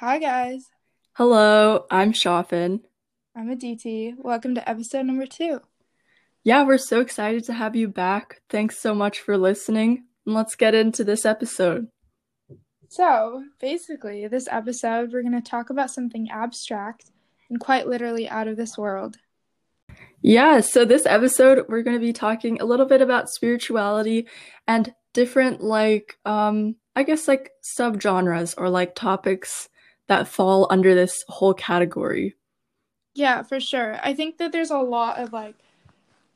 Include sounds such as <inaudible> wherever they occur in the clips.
Hi, guys. Hello, I'm Shafin. I'm Aditi. Welcome to episode number two. Yeah, we're so excited to have you back. Thanks so much for listening. And let's get into this episode. So, basically, this episode, we're going to talk about something abstract and quite literally out of this world. Yeah, so this episode, we're going to be talking a little bit about spirituality and different, like, um, I guess, like subgenres or like topics that fall under this whole category. Yeah, for sure. I think that there's a lot of like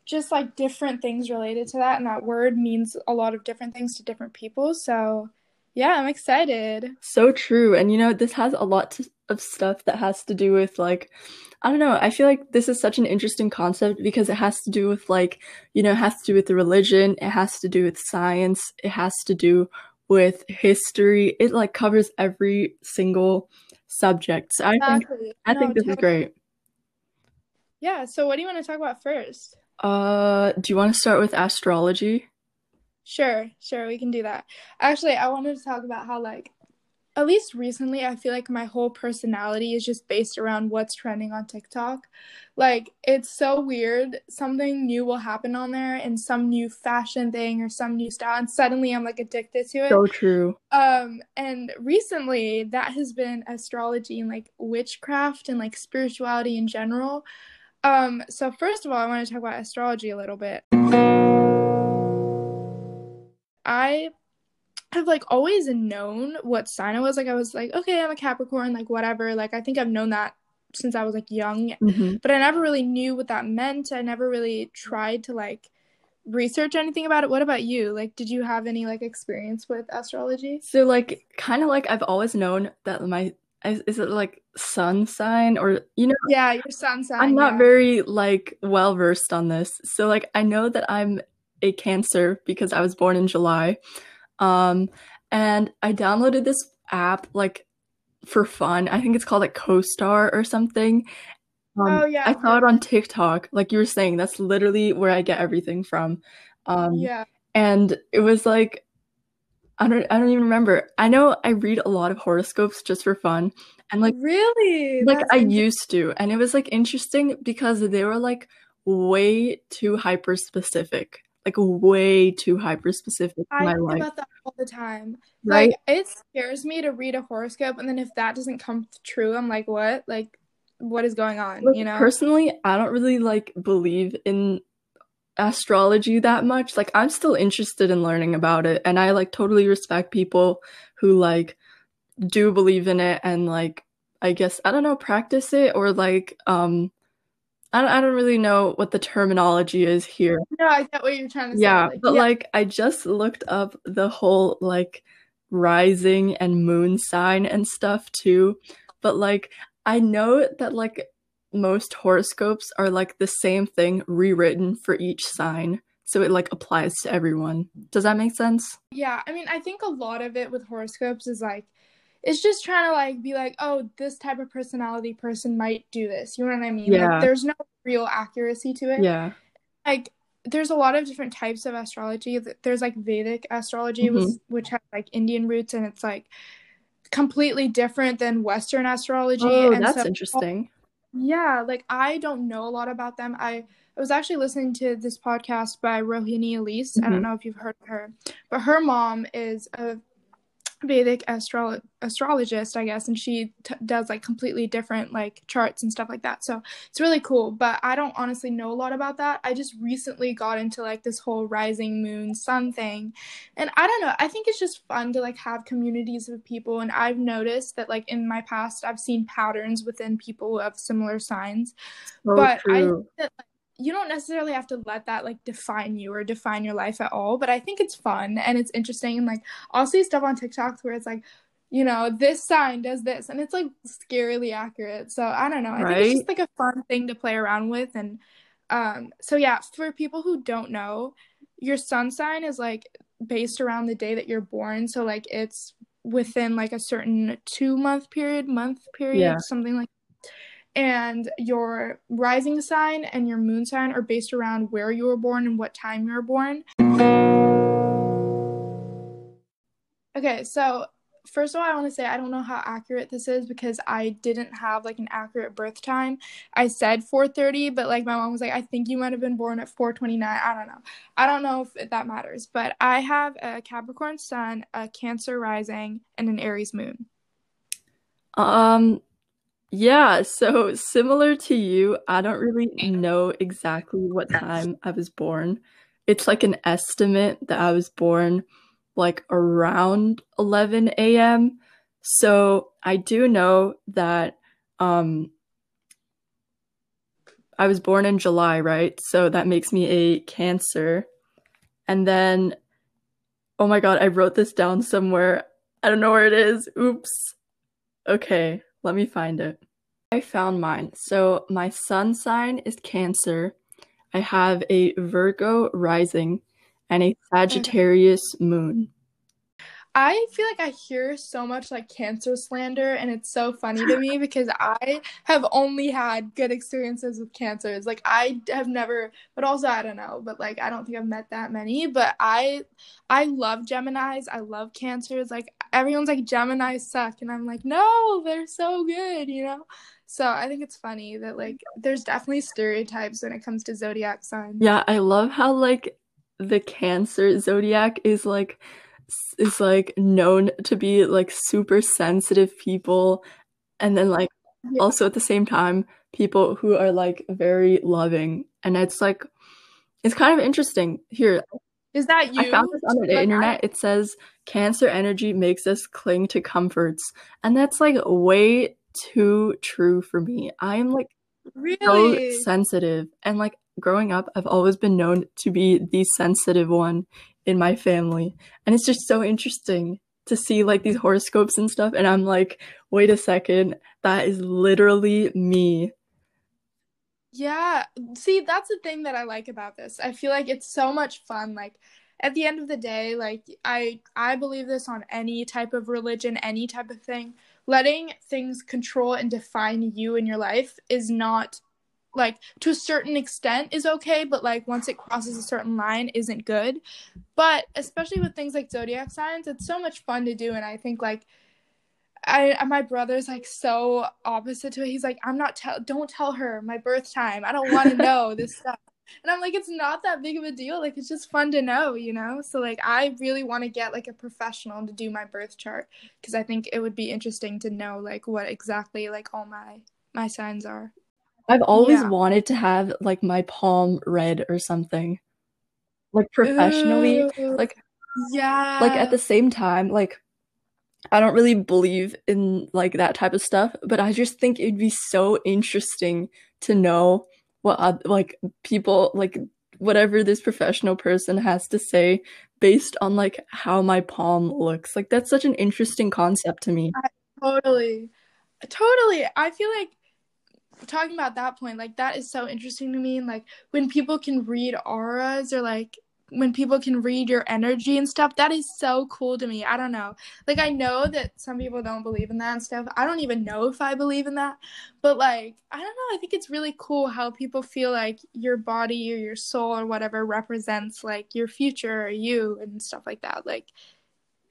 just like different things related to that, and that word means a lot of different things to different people. So, yeah, I'm excited. So true. And you know, this has a lot to, of stuff that has to do with like I don't know. I feel like this is such an interesting concept because it has to do with like, you know, it has to do with the religion, it has to do with science, it has to do with history. It like covers every single subject. So I Exactly. think I No, think this is great. Yeah, so what do you want to talk about first? Uh, do you want to start with astrology? Sure, sure, we can do that. Actually, I wanted to talk about how, like, at least recently, I feel like my whole personality is just based around what's trending on TikTok. Like, it's so weird. Something new will happen on there and some new fashion thing or some new style, and suddenly I'm like addicted to it. So true. Um, and recently that has been astrology and like witchcraft and like spirituality in general. Um, so first of all, I want to talk about astrology a little bit. I have like always known what sign I was. Like I was like, okay, I'm a Capricorn, like whatever. Like I think I've known that since I was like young, hmm but I never really knew what that meant. I never really tried to like research anything about it. What about you? Like, did you have any like experience with astrology? So like kind of like I've always known that my is, is it like sun sign or you know Yeah, your sun sign. I'm not yeah. very like well versed on this. So like I know that I'm a Cancer because I was born in July. Um and I downloaded this app like for fun. I think it's called like CoStar or something. Um Oh yeah, I saw it on. TikTok. Like you were saying, that's literally where I get everything from. Um Yeah. and it was like I don't I don't even remember. I know I read a lot of horoscopes just for fun. And like Really? like That's I used to, and it was like interesting because they were like way too hyper specific, like way too hyper specific I my think life, about that all the time. right? Like, it scares me to read a horoscope, and then if that doesn't come true, I'm like, what? Like, what is going on? Like You know? personally, I don't really like believe in astrology that much. Like I'm still interested in learning about it, and I like totally respect people who like do believe in it and like I guess I don't know, practice it or like um I don't, I don't really know what the terminology is here. No, I get what you're trying to say. Yeah, Like, but yeah, like I just looked up the whole like rising and moon sign and stuff too. But like I know that like most horoscopes are like the same thing rewritten for each sign. So it like applies to everyone. Does that make sense? yeah. I mean, I think a lot of it with horoscopes is like, it's just trying to like be like, oh, this type of personality person might do this. You know what I mean? Like, Yeah. there's no real accuracy to it. Yeah. like there's a lot of different types of astrology. There's like Vedic astrology, hmm which which has like Indian roots, and it's like completely different than Western astrology. Oh, And that's so, interesting. yeah, like I don't know a lot about them. I I was actually listening to this podcast by Rohini Elise. I hmm don't know if you've heard of her, but her mom is a Vedic astro- astrologist, I guess, and she t- does like completely different like charts and stuff like that. So it's really cool. But I don't honestly know a lot about that. I just recently got into like this whole rising moon sun thing, and I don't know. I think it's just fun to like have communities of people, and I've noticed that like in my past, I've seen patterns within people of similar signs. So But I think that like, you don't necessarily have to let that like define you or define your life at all. But I think it's fun and it's interesting. And like I'll see stuff on TikTok where it's like, you know, this sign does this, and it's like scarily accurate. So I don't know. I think it's just like a fun thing to play around with. And um, so yeah, for people who don't know, your sun sign is like based around the day that you're born. So like it's within like a certain two month period, month Yeah. period, something like and your rising sign and your moon sign are based around where you were born and what time you were born. Okay, so first of all, I want to say I don't know how accurate this is because I didn't have like an accurate birth time. I said 4:30, but like my mom was like, I think you might have been born at 4:29. I don't know. I don't know if that matters, but I have a Capricorn sun, a Cancer rising, and an Aries moon. Um, yeah, so similar to you, I don't really know exactly what time I was born. It's like an estimate that I was born like around 11 a.m. So I do know that um I was born in July, right? So that makes me a Cancer. And then oh my god, I wrote this down somewhere. I don't know where it is. Oops. Okay, let me find it. I found mine. So my sun sign is Cancer. I have a Virgo rising and a mm-hmm. Sagittarius moon. I feel like I hear so much like cancer slander, and it's so funny to me because I have only had good experiences with cancers. Like I have never, but also I don't know, but like I don't think I've met that many. But I, I love Gemini's. I love cancers. Like everyone's like Gemini's suck, and I'm like, no, they're so good, you know. So I think it's funny that like there's definitely stereotypes when it comes to zodiac signs. Yeah, I love how like the Cancer zodiac is like is like known to be like super sensitive people and then like yeah. also at the same time people who are like very loving and it's like it's kind of interesting. Here is that you i found this on the like internet. I... it says cancer energy makes us cling to comforts and that's like way too true for me. I am like really? so sensitive and like growing up i've always been known to be the sensitive one in my family. And it's just so interesting to see like these horoscopes and stuff. And I'm like, wait a second, that is literally me. Yeah. See, that's the thing that I like about this. I feel like it's so much fun. Like, at the end of the day like i i believe this on any type of religion any type of thing letting things control and define you in your life is not like to a certain extent is okay but like once it crosses a certain line isn't good but especially with things like zodiac signs it's so much fun to do and i think like I my brother's like so opposite to it. He's like, I'm not tell don't tell her my birth time. I don't want to <laughs> know this stuff. And I'm like, it's not that big of a deal. Like it's just fun to know, you know? So like I really want to get like a professional to do my birth chart because I think it would be interesting to know like what exactly like all my my signs are. I've always yeah. wanted to have like my palm read or something. Like professionally. Ooh, like yeah. Like at the same time, like I don't really believe in like that type of stuff, but I just think it'd be so interesting to know what like people like whatever this professional person has to say based on like how my palm looks. Like that's such an interesting concept to me. I, totally. Totally. I feel like talking about that point, like that is so interesting to me. And like when people can read auras or like when people can read your energy and stuff, that is so cool to me. I don't know. Like I know that some people don't believe in that and stuff. I don't even know if I believe in that. But like, I don't know. I think it's really cool how people feel like your body or your soul or whatever represents like your future or you and stuff like that. Like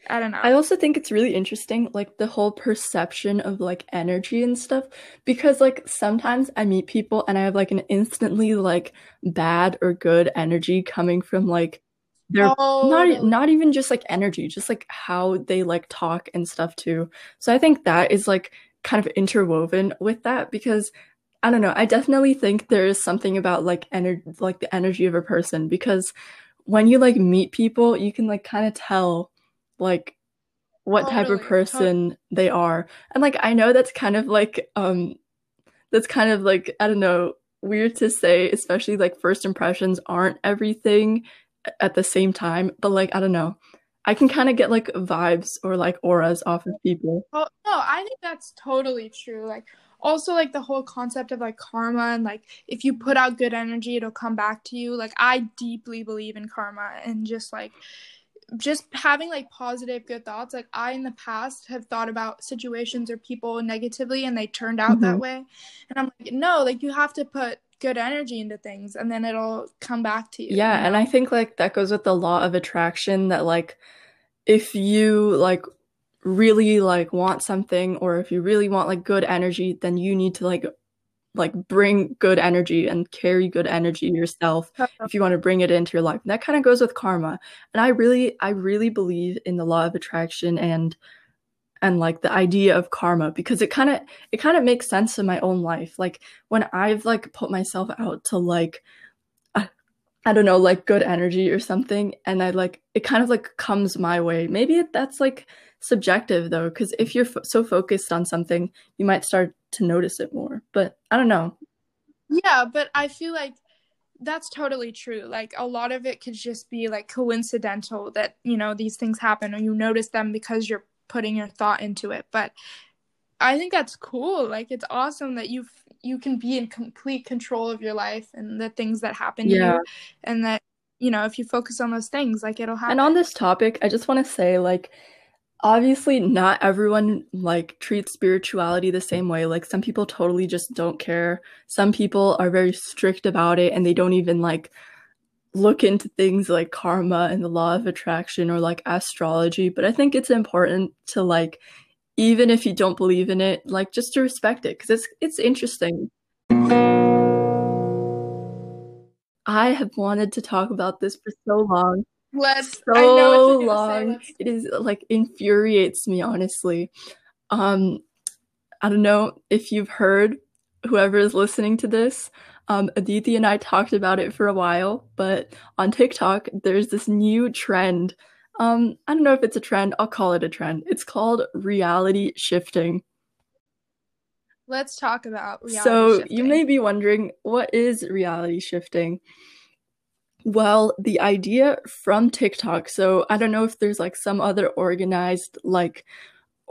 I don't know. I also think it's really interesting, like the whole perception of like energy and stuff, because like sometimes I meet people and I have like an instantly like bad or good energy coming from like their oh, not not even just like energy, just like how they like talk and stuff too. So I think that is like kind of interwoven with that because I don't know. I definitely think there is something about like energy, like the energy of a person because when you like meet people, you can like kind of tell like what totally. type of person they are. And like I know that's kind of like um that's kind of like I don't know, weird to say, especially like first impressions aren't everything at the same time, but like I don't know. I can kind of get like vibes or like auras off of people. Oh, no, I think that's totally true. Like also like the whole concept of like karma and like if you put out good energy it'll come back to you. Like I deeply believe in karma and just like just having like positive good thoughts like i in the past have thought about situations or people negatively and they turned out mm-hmm. that way and i'm like no like you have to put good energy into things and then it'll come back to you yeah you know? and i think like that goes with the law of attraction that like if you like really like want something or if you really want like good energy, then you need to like like bring good energy and carry good energy yourself if you want to bring it into your life. And that kind of goes with karma. And I really I really believe in the law of attraction and and like the idea of karma because it kind of it kind of makes sense in my own life. Like when I've like put myself out to like uh, I don't know, like good energy or something. And I like, it kind of like comes my way. Maybe that's like subjective though, because if you're so focused on something, you might start to notice it more. But I don't know. Yeah, but I feel like that's totally true. Like a lot of it could just be like coincidental that, you know, these things happen or you notice them because you're putting your thought into it. But I think that's cool. Like it's awesome that you you can be in complete control of your life and the things that happen yeah. to you and that you know, if you focus on those things, like it'll happen. And on this topic, I just want to say like obviously not everyone like treats spirituality the same way. Like some people totally just don't care. Some people are very strict about it and they don't even like look into things like karma and the law of attraction or like astrology. But i think it's important to like even if you don't believe in it like just to respect it because it's it's interesting. I have wanted to talk about this for so long Let's so long. It is like infuriates me honestly. Um I don't know if you've heard whoever is listening to this. Um, Aditi and I talked about it for a while, but on TikTok there's this new trend. Um, I don't know if it's a trend. I'll call it a trend. It's called reality shifting. Let's talk about so shifting. So you may be wondering what is reality shifting well, the idea from TikTok. So I don't know if there's like some other organized like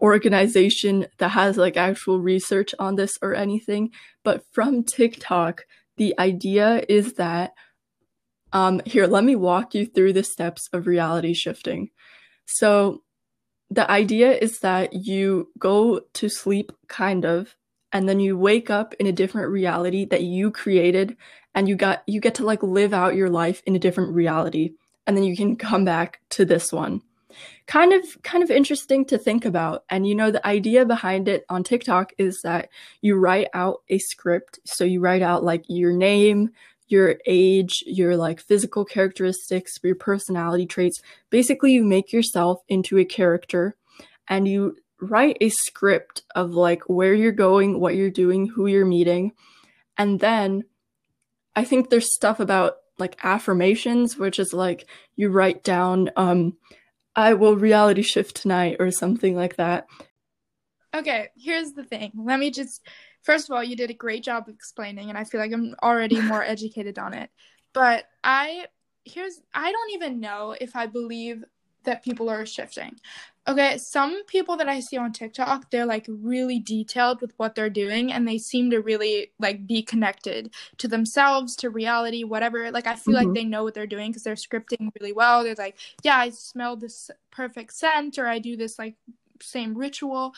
organization that has like actual research on this or anything, but from TikTok, the idea is that um here, let me walk you through the steps of reality shifting. So the idea is that you go to sleep kind of and then you wake up in a different reality that you created and you got you get to like live out your life in a different reality and then you can come back to this one. Kind of kind of interesting to think about and you know the idea behind it on TikTok is that you write out a script. So you write out like your name your age your like physical characteristics your personality traits. Basically you make yourself into a character and you write a script of like where you're going what you're doing who you're meeting and then I think there's stuff about like affirmations, which is like you write down, um, I will reality shift tonight or something like that. Okay, here's the thing. Let me just, first of all, you did a great job explaining, and I feel like I'm already <laughs> more educated on it. But I, here's, I don't even know if I believe that people are shifting. Okay, some people that I see on TikTok, they're like really detailed with what they're doing and they seem to really like be connected to themselves, to reality, whatever. Like I feel mm-hmm. like they know what they're doing because they're scripting really well. They're like, yeah, I smell this perfect scent or I do this like same ritual.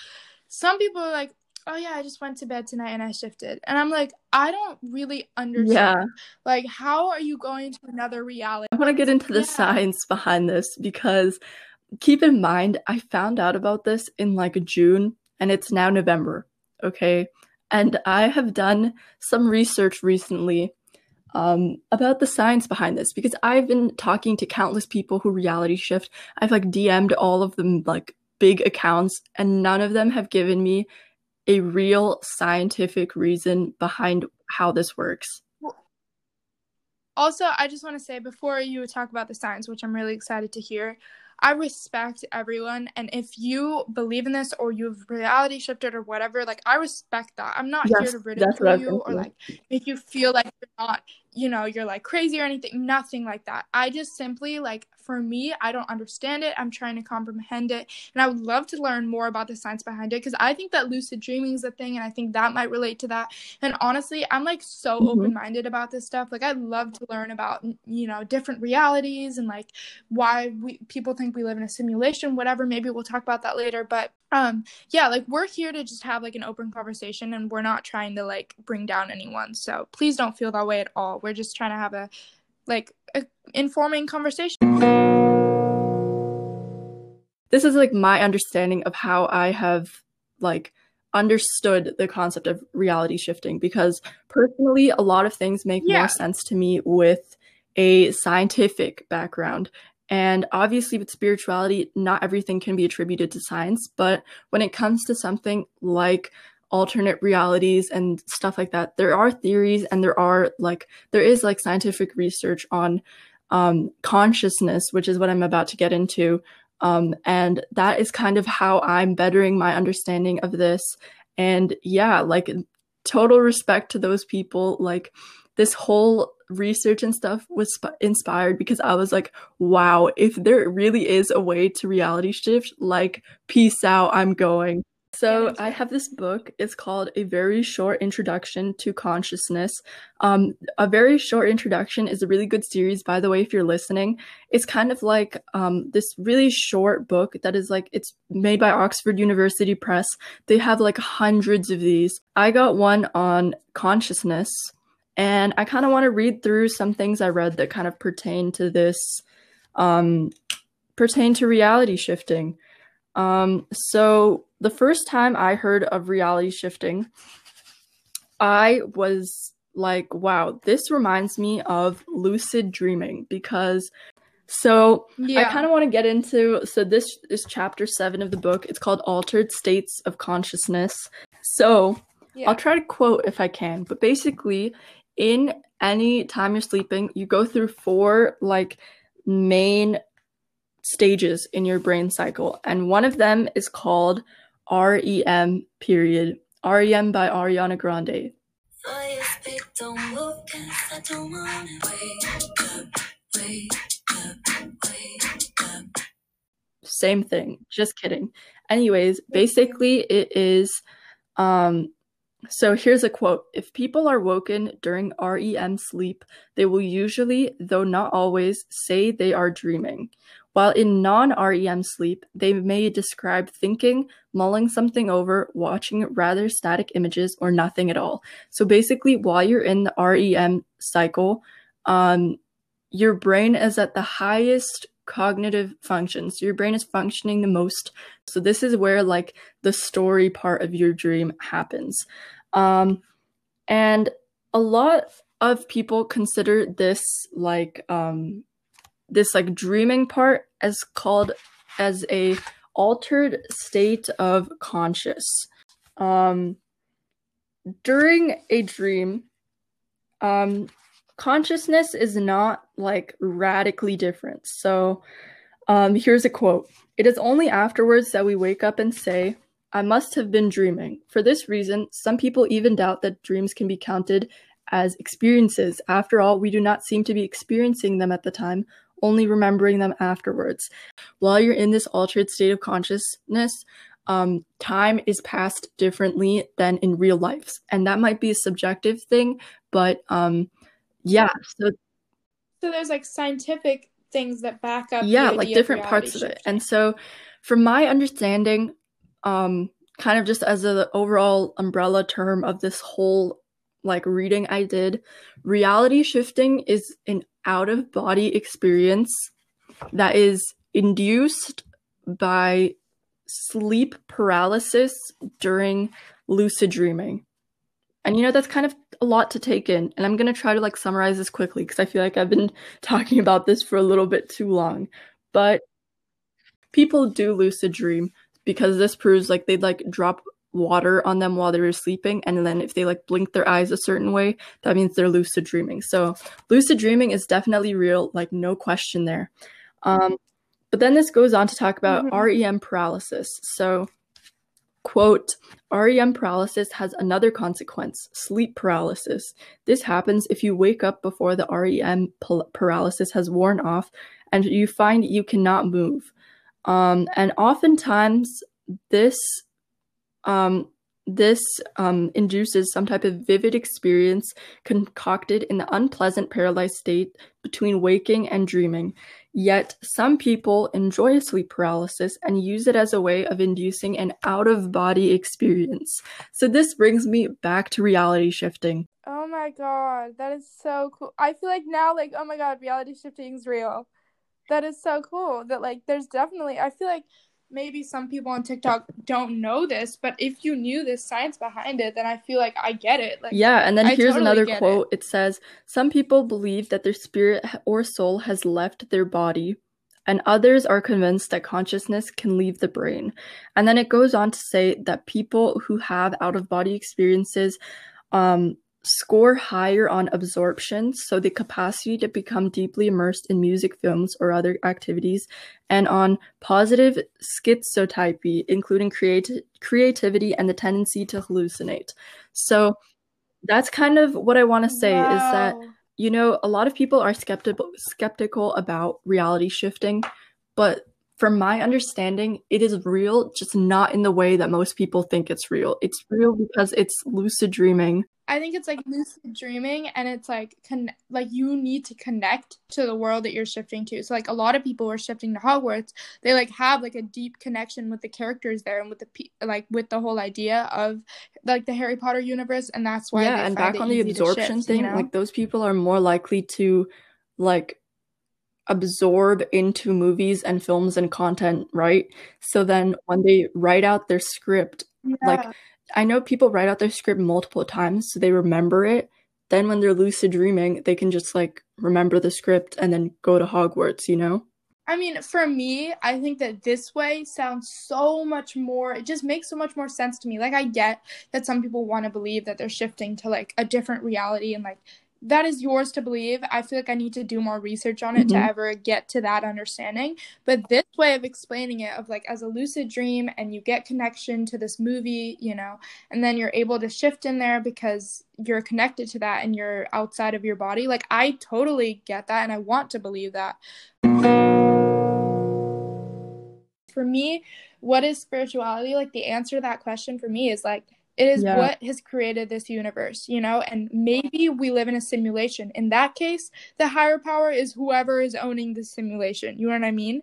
Some people are like, oh yeah, I just went to bed tonight and I shifted. And I'm like, I don't really understand. Yeah. Like, how are you going to another reality? I want to get into the yeah. science behind this because keep in mind, I found out about this in like June and it's now November. Okay. And I have done some research recently um, about the science behind this because I've been talking to countless people who reality shift. I've like DM'd all of them like big accounts, and none of them have given me a real scientific reason behind how this works. Also, I just want to say before you talk about the science, which I'm really excited to hear, I respect everyone. And if you believe in this or you've reality shifted or whatever, like I respect that. I'm not yes, here to ridicule you or like make you feel like you're not, you know, you're like crazy or anything. Nothing like that. I just simply like for me, I don't understand it. I'm trying to comprehend it. And I would love to learn more about the science behind it because I think that lucid dreaming is a thing and I think that might relate to that. And honestly, I'm like so mm-hmm. open minded about this stuff. Like, I'd love to learn about, you know, different realities and like why we people think we live in a simulation, whatever. Maybe we'll talk about that later. But um yeah like we're here to just have like an open conversation and we're not trying to like bring down anyone. So please don't feel that way at all. We're just trying to have a like a informing conversation. This is like my understanding of how I have like understood the concept of reality shifting because personally a lot of things make yeah. more sense to me with a scientific background and obviously with spirituality not everything can be attributed to science but when it comes to something like alternate realities and stuff like that there are theories and there are like there is like scientific research on um, consciousness which is what i'm about to get into um, and that is kind of how I'm bettering my understanding of this. And yeah, like total respect to those people. Like this whole research and stuff was sp- inspired because I was like, wow, if there really is a way to reality shift, like, peace out, I'm going. So I have this book. It's called A Very Short Introduction to Consciousness. Um, a Very Short Introduction is a really good series, by the way, if you're listening. It's kind of like um, this really short book that is like, it's made by Oxford University Press. They have like hundreds of these. I got one on consciousness, and I kind of want to read through some things I read that kind of pertain to this, um, pertain to reality shifting. Um, so the first time I heard of reality shifting, I was like, wow, this reminds me of lucid dreaming because so yeah. I kind of want to get into so this is chapter 7 of the book. It's called Altered States of Consciousness. So, yeah. I'll try to quote if I can, but basically in any time you're sleeping, you go through four like main stages in your brain cycle, and one of them is called REM period. REM by Ariana Grande. Same thing. Just kidding. Anyways, basically it is um so here's a quote. If people are woken during REM sleep, they will usually, though not always, say they are dreaming. While in non REM sleep, they may describe thinking, mulling something over, watching rather static images, or nothing at all. So basically, while you're in the REM cycle, um, your brain is at the highest cognitive functions. Your brain is functioning the most. So this is where like the story part of your dream happens. Um, and a lot of people consider this like um, this like dreaming part as called as a altered state of conscious um during a dream um consciousness is not like radically different so um here's a quote it is only afterwards that we wake up and say i must have been dreaming for this reason some people even doubt that dreams can be counted as experiences after all we do not seem to be experiencing them at the time only remembering them afterwards. While you're in this altered state of consciousness, um, time is passed differently than in real life. And that might be a subjective thing, but um, yeah. So, so there's like scientific things that back up. Yeah, like different parts of it. And so, from my understanding, um, kind of just as an overall umbrella term of this whole like reading I did, reality shifting is an out of body experience that is induced by sleep paralysis during lucid dreaming. And you know, that's kind of a lot to take in. And I'm going to try to like summarize this quickly because I feel like I've been <laughs> talking about this for a little bit too long. But people do lucid dream because this proves like they'd like drop water on them while they were sleeping and then if they like blink their eyes a certain way that means they're lucid dreaming so lucid dreaming is definitely real like no question there um but then this goes on to talk about mm-hmm. rem paralysis so quote rem paralysis has another consequence sleep paralysis this happens if you wake up before the rem paralysis has worn off and you find you cannot move um, and oftentimes this um, this um, induces some type of vivid experience concocted in the unpleasant paralyzed state between waking and dreaming. Yet, some people enjoy sleep paralysis and use it as a way of inducing an out of body experience. So, this brings me back to reality shifting. Oh my god, that is so cool. I feel like now, like, oh my god, reality shifting is real. That is so cool. That, like, there's definitely, I feel like maybe some people on TikTok don't know this, but if you knew the science behind it, then I feel like I get it. Like Yeah, and then I here's totally another quote. It. says, Some people believe that their spirit or soul has left their body, and others are convinced that consciousness can leave the brain. And then it goes on to say that people who have out of body experiences um, score higher on absorption, so the capacity to become deeply immersed in music, films, or other activities, and on positive schizotypy, including creati- creativity and the tendency to hallucinate. So that's kind of what I want to say wow. is that you know a lot of people are skeptical skeptical about reality shifting, but from my understanding, it is real, just not in the way that most people think it's real. It's real because it's lucid dreaming. I think it's like lucid dreaming and it's like con- like you need to connect to the world that you're shifting to. So like a lot of people who are shifting to Hogwarts, they like have like a deep connection with the characters there and with the pe- like with the whole idea of like the Harry Potter universe and that's why Yeah, and back on the absorption shift, thing, you know? like those people are more likely to like absorb into movies and films and content, right? So then when they write out their script, yeah. like I know people write out their script multiple times so they remember it. Then when they're lucid dreaming, they can just like remember the script and then go to Hogwarts, you know? I mean, for me, I think that this way sounds so much more, it just makes so much more sense to me. Like, I get that some people want to believe that they're shifting to like a different reality and like that is yours to believe. I feel like I need to do more research on it mm-hmm. to ever get to that understanding. But this way of explaining it, of like as a lucid dream, and you get connection to this movie, you know, and then you're able to shift in there because you're connected to that and you're outside of your body. Like, I totally get that and I want to believe that. For me, what is spirituality? Like, the answer to that question for me is like, it is yeah. what has created this universe, you know, and maybe we live in a simulation. In that case, the higher power is whoever is owning the simulation. You know what I mean?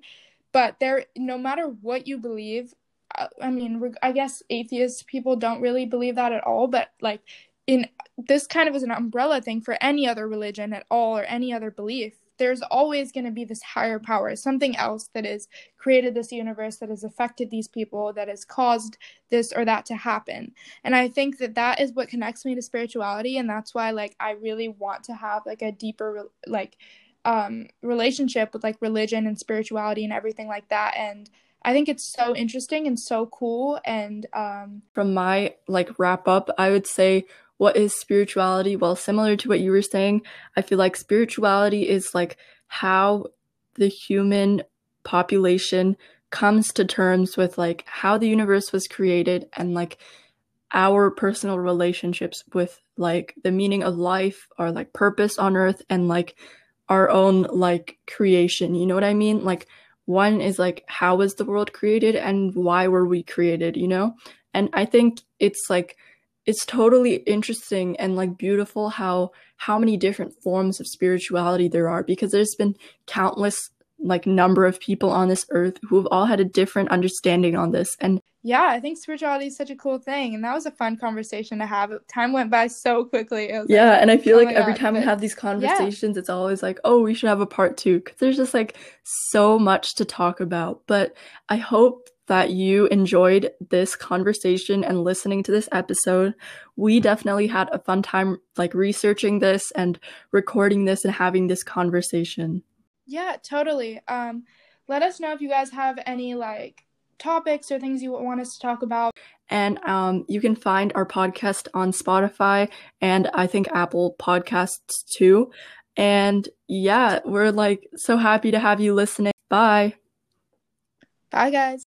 But there, no matter what you believe, uh, I mean, I guess atheist people don't really believe that at all, but like in this kind of is an umbrella thing for any other religion at all or any other belief there's always going to be this higher power, something else that has created this universe, that has affected these people, that has caused this or that to happen. And I think that that is what connects me to spirituality. And that's why, like, I really want to have, like, a deeper, like, um, relationship with, like, religion and spirituality and everything like that. And, I think it's so interesting and so cool. And um, from my like wrap up, I would say what is spirituality? Well, similar to what you were saying, I feel like spirituality is like how the human population comes to terms with like how the universe was created and like our personal relationships with like the meaning of life or like purpose on earth and like our own like creation you know what i mean like one is like how was the world created and why were we created you know? And i think it's like it's totally interesting and like beautiful how how many different forms of spirituality there are because there's been countless like number of people on this earth who have all had a different understanding on this and yeah i think spirituality is such a cool thing and that was a fun conversation to have time went by so quickly yeah like, and i feel oh like every God, time but, we have these conversations yeah. it's always like oh we should have a part two because there's just like so much to talk about but i hope that you enjoyed this conversation and listening to this episode. We definitely had a fun time like researching this and recording this and having this conversation. Yeah, totally. Um let us know if you guys have any like topics or things you want us to talk about. And um, you can find our podcast on Spotify and I think Apple Podcasts too. And yeah, we're like so happy to have you listening. Bye. Bye, guys.